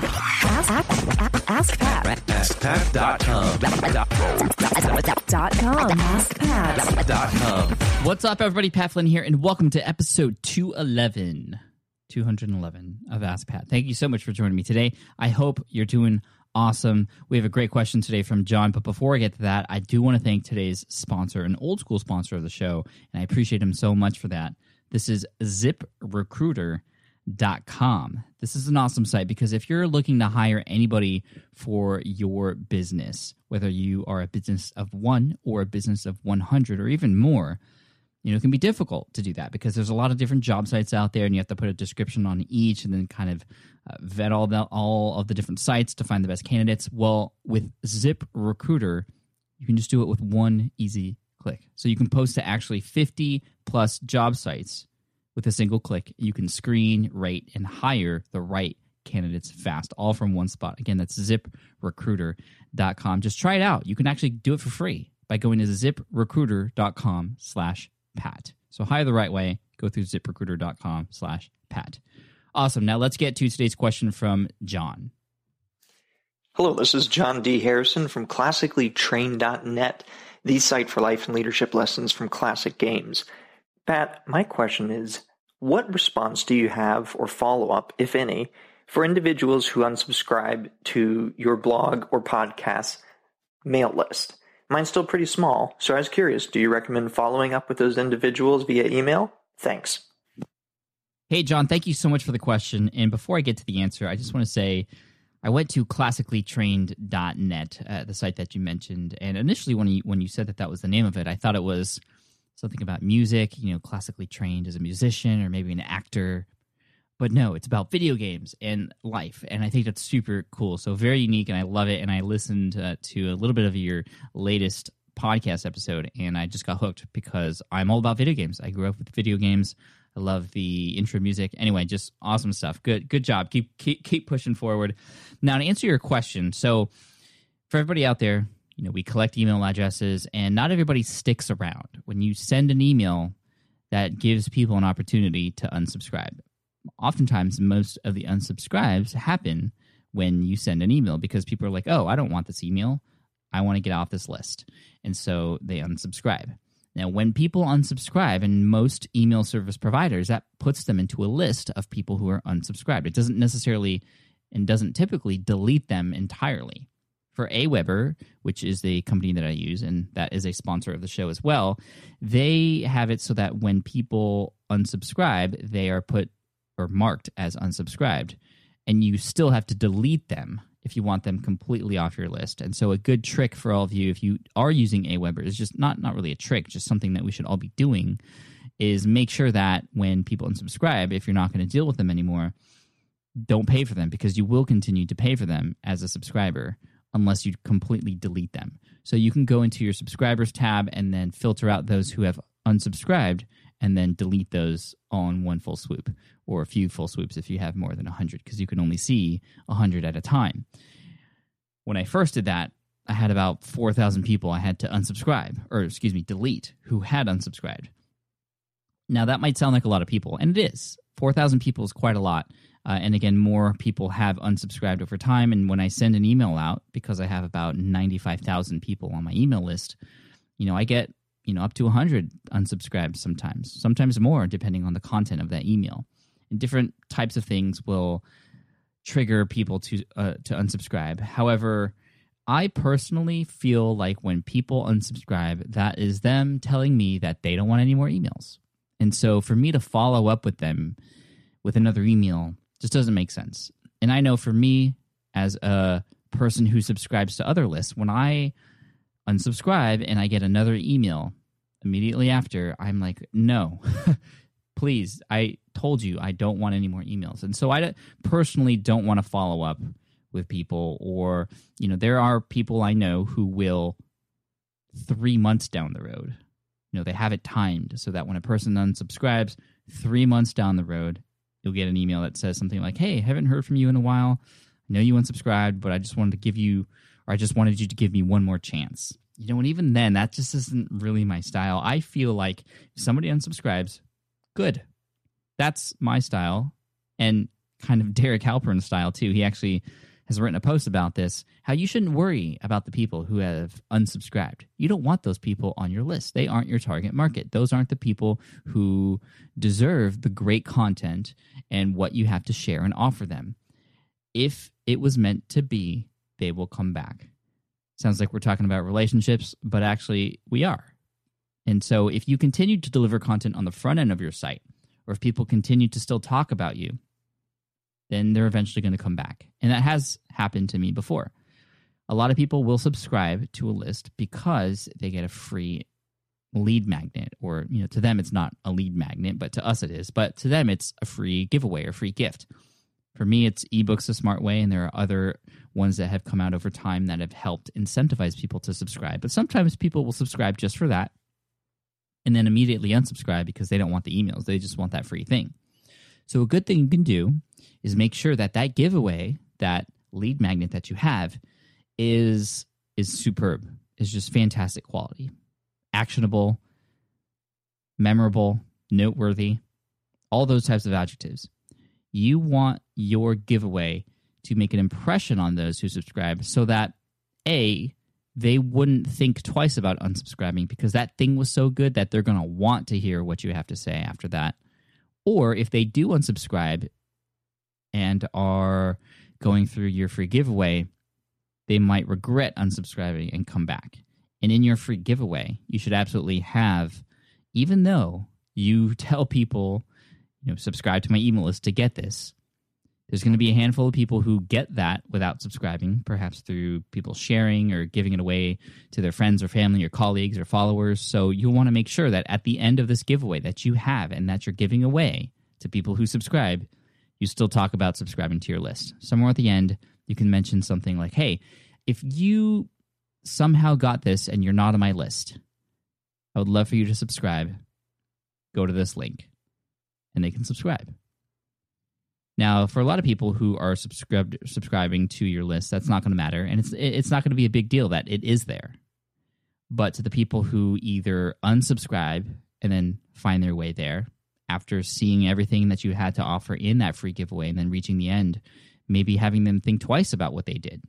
Ask, ask, ask Pat. Dot com. What's up, everybody? Pat Flynn here, and welcome to episode 211. 211 of Ask Pat. Thank you so much for joining me today. I hope you're doing awesome. We have a great question today from John, but before I get to that, I do want to thank today's sponsor, an old school sponsor of the show, and I appreciate him so much for that. This is ziprecruiter.com. This is an awesome site because if you're looking to hire anybody for your business, whether you are a business of one or a business of 100 or even more, you know, it can be difficult to do that because there's a lot of different job sites out there and you have to put a description on each and then kind of uh, vet all the all of the different sites to find the best candidates. Well, with Zip Recruiter, you can just do it with one easy click. So you can post to actually 50 plus job sites with a single click. You can screen, rate, and hire the right candidates fast, all from one spot. Again, that's ziprecruiter.com. Just try it out. You can actually do it for free by going to ziprecruiter.com slash pat. So hire the right way. Go through ziprecruiter.com slash pat. Awesome. Now let's get to today's question from John. Hello, this is John D. Harrison from classicallytrained.net, the site for life and leadership lessons from classic games. Pat, my question is what response do you have or follow up, if any, for individuals who unsubscribe to your blog or podcast mail list? Mine's still pretty small, so I was curious do you recommend following up with those individuals via email? Thanks. Hey, John, thank you so much for the question. And before I get to the answer, I just want to say I went to classicallytrained.net, uh, the site that you mentioned. And initially, when you, when you said that that was the name of it, I thought it was something about music, you know, classically trained as a musician or maybe an actor. But no, it's about video games and life. And I think that's super cool. So, very unique, and I love it. And I listened uh, to a little bit of your latest podcast episode, and I just got hooked because I'm all about video games. I grew up with video games. I love the intro music. Anyway, just awesome stuff. Good, good job. Keep keep keep pushing forward. Now to answer your question, so for everybody out there, you know, we collect email addresses, and not everybody sticks around. When you send an email, that gives people an opportunity to unsubscribe. Oftentimes, most of the unsubscribes happen when you send an email because people are like, "Oh, I don't want this email. I want to get off this list," and so they unsubscribe. Now, when people unsubscribe, and most email service providers, that puts them into a list of people who are unsubscribed. It doesn't necessarily and doesn't typically delete them entirely. For Aweber, which is the company that I use, and that is a sponsor of the show as well, they have it so that when people unsubscribe, they are put or marked as unsubscribed, and you still have to delete them if you want them completely off your list. And so a good trick for all of you if you are using Aweber is just not not really a trick, just something that we should all be doing is make sure that when people unsubscribe, if you're not going to deal with them anymore, don't pay for them because you will continue to pay for them as a subscriber unless you completely delete them. So you can go into your subscribers tab and then filter out those who have unsubscribed and then delete those on one full swoop or a few full swoops if you have more than 100 because you can only see 100 at a time. When I first did that, I had about 4,000 people I had to unsubscribe or excuse me, delete who had unsubscribed. Now that might sound like a lot of people and it is. 4,000 people is quite a lot. Uh, and again, more people have unsubscribed over time. And when I send an email out, because I have about 95,000 people on my email list, you know, I get you know up to 100 unsubscribed sometimes sometimes more depending on the content of that email. And different types of things will trigger people to uh, to unsubscribe. However i personally feel like when people unsubscribe that is them telling me that they don't want any more emails. And so for me to follow up with them with another email just doesn't make sense and i know for me as a person who subscribes to other lists when i unsubscribe and I get another email immediately after, I'm like, no, please, I told you I don't want any more emails. And so I personally don't want to follow up with people, or, you know, there are people I know who will three months down the road, you know, they have it timed so that when a person unsubscribes, three months down the road, you'll get an email that says something like, hey, haven't heard from you in a while. I know you unsubscribed, but I just wanted to give you, or I just wanted you to give me one more chance you know, and even then, that just isn't really my style. I feel like if somebody unsubscribes, good. That's my style. And kind of Derek Halpern style too. He actually has written a post about this how you shouldn't worry about the people who have unsubscribed. You don't want those people on your list. They aren't your target market. Those aren't the people who deserve the great content and what you have to share and offer them. If it was meant to be, they will come back. Sounds like we're talking about relationships, but actually, we are. And so, if you continue to deliver content on the front end of your site, or if people continue to still talk about you, then they're eventually going to come back. And that has happened to me before. A lot of people will subscribe to a list because they get a free lead magnet or you know to them it's not a lead magnet but to us it is but to them it's a free giveaway or free gift for me it's ebooks a smart way and there are other ones that have come out over time that have helped incentivize people to subscribe but sometimes people will subscribe just for that and then immediately unsubscribe because they don't want the emails they just want that free thing so a good thing you can do is make sure that that giveaway, that lead magnet that you have, is is superb. Is just fantastic quality, actionable, memorable, noteworthy, all those types of adjectives. You want your giveaway to make an impression on those who subscribe so that a they wouldn't think twice about unsubscribing because that thing was so good that they're going to want to hear what you have to say after that or if they do unsubscribe and are going through your free giveaway, they might regret unsubscribing and come back. And in your free giveaway, you should absolutely have, even though you tell people, you know, subscribe to my email list to get this, there's going to be a handful of people who get that without subscribing, perhaps through people sharing or giving it away to their friends or family or colleagues or followers. So you'll want to make sure that at the end of this giveaway that you have and that you're giving away to people who subscribe, you still talk about subscribing to your list. Somewhere at the end, you can mention something like, hey, if you somehow got this and you're not on my list, I would love for you to subscribe. Go to this link and they can subscribe. Now, for a lot of people who are subscribed subscribing to your list, that's not going to matter, and it's it's not going to be a big deal that it is there. But to the people who either unsubscribe and then find their way there after seeing everything that you had to offer in that free giveaway and then reaching the end, maybe having them think twice about what they did,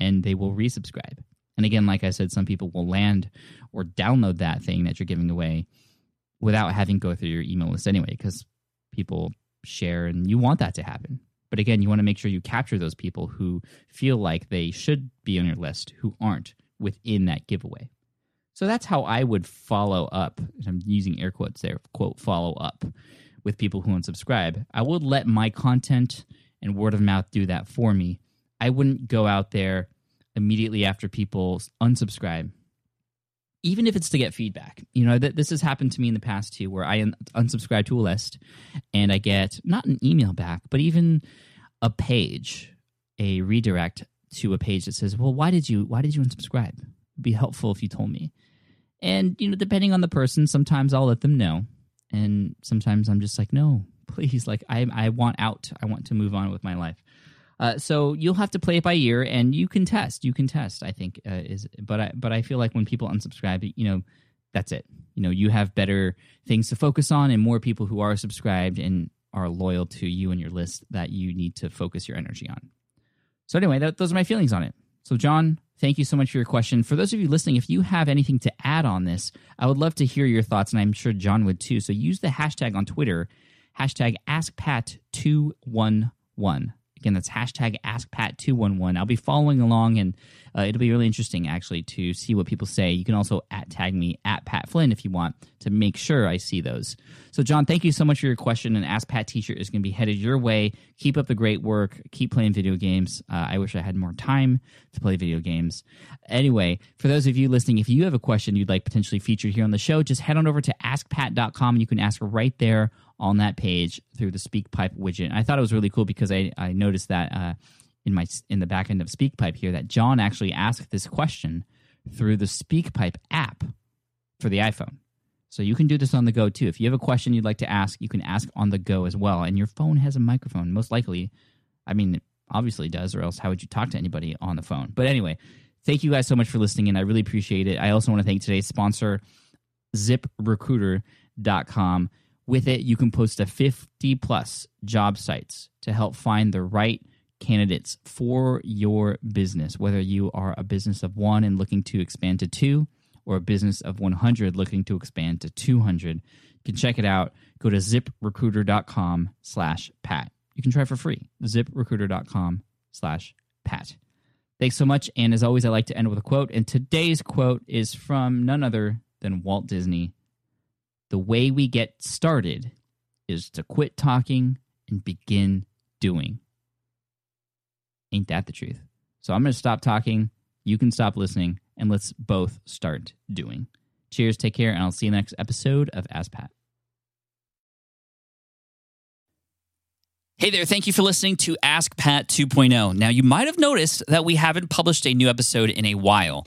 and they will resubscribe. And again, like I said, some people will land or download that thing that you're giving away without having go through your email list anyway, because people share, and you want that to happen. But again, you want to make sure you capture those people who feel like they should be on your list who aren't within that giveaway. So that's how I would follow up. I'm using air quotes there, quote, follow up with people who unsubscribe. I would let my content and word of mouth do that for me. I wouldn't go out there immediately after people unsubscribe even if it's to get feedback. You know, th- this has happened to me in the past too, where I un- unsubscribe to a list and I get not an email back, but even a page, a redirect to a page that says, "Well, why did you why did you unsubscribe?" It'd be helpful if you told me. And you know, depending on the person, sometimes I'll let them know, and sometimes I'm just like, "No, please, like I I want out. I want to move on with my life." Uh, so you'll have to play it by ear, and you can test. You can test. I think uh, is, but I but I feel like when people unsubscribe, you know, that's it. You know, you have better things to focus on, and more people who are subscribed and are loyal to you and your list that you need to focus your energy on. So anyway, that, those are my feelings on it. So John, thank you so much for your question. For those of you listening, if you have anything to add on this, I would love to hear your thoughts, and I'm sure John would too. So use the hashtag on Twitter, hashtag AskPat211. Again, that's hashtag AskPat211. I'll be following along, and uh, it'll be really interesting actually to see what people say. You can also at tag me at Pat Flynn if you want to make sure I see those. So, John, thank you so much for your question. And Ask Pat T-shirt is going to be headed your way. Keep up the great work. Keep playing video games. Uh, I wish I had more time to play video games. Anyway, for those of you listening, if you have a question you'd like potentially featured here on the show, just head on over to AskPat.com. And you can ask right there on that page through the SpeakPipe widget. I thought it was really cool because I, I noticed that uh, in my in the back end of SpeakPipe here that John actually asked this question through the SpeakPipe app for the iPhone. So you can do this on the go too. If you have a question you'd like to ask, you can ask on the go as well. And your phone has a microphone, most likely. I mean, obviously does, or else how would you talk to anybody on the phone? But anyway, thank you guys so much for listening, and I really appreciate it. I also want to thank today's sponsor, ZipRecruiter.com With it, you can post to 50 plus job sites to help find the right candidates for your business, whether you are a business of one and looking to expand to two, or a business of 100 looking to expand to 200. You can check it out. Go to ziprecruiter.com slash pat. You can try for free. ziprecruiter.com slash pat. Thanks so much. And as always, I like to end with a quote. And today's quote is from none other than Walt Disney. The way we get started is to quit talking and begin doing. Ain't that the truth? So I'm going to stop talking. You can stop listening, and let's both start doing. Cheers, take care, and I'll see you next episode of Ask Pat. Hey there, thank you for listening to Ask Pat 2.0. Now, you might have noticed that we haven't published a new episode in a while.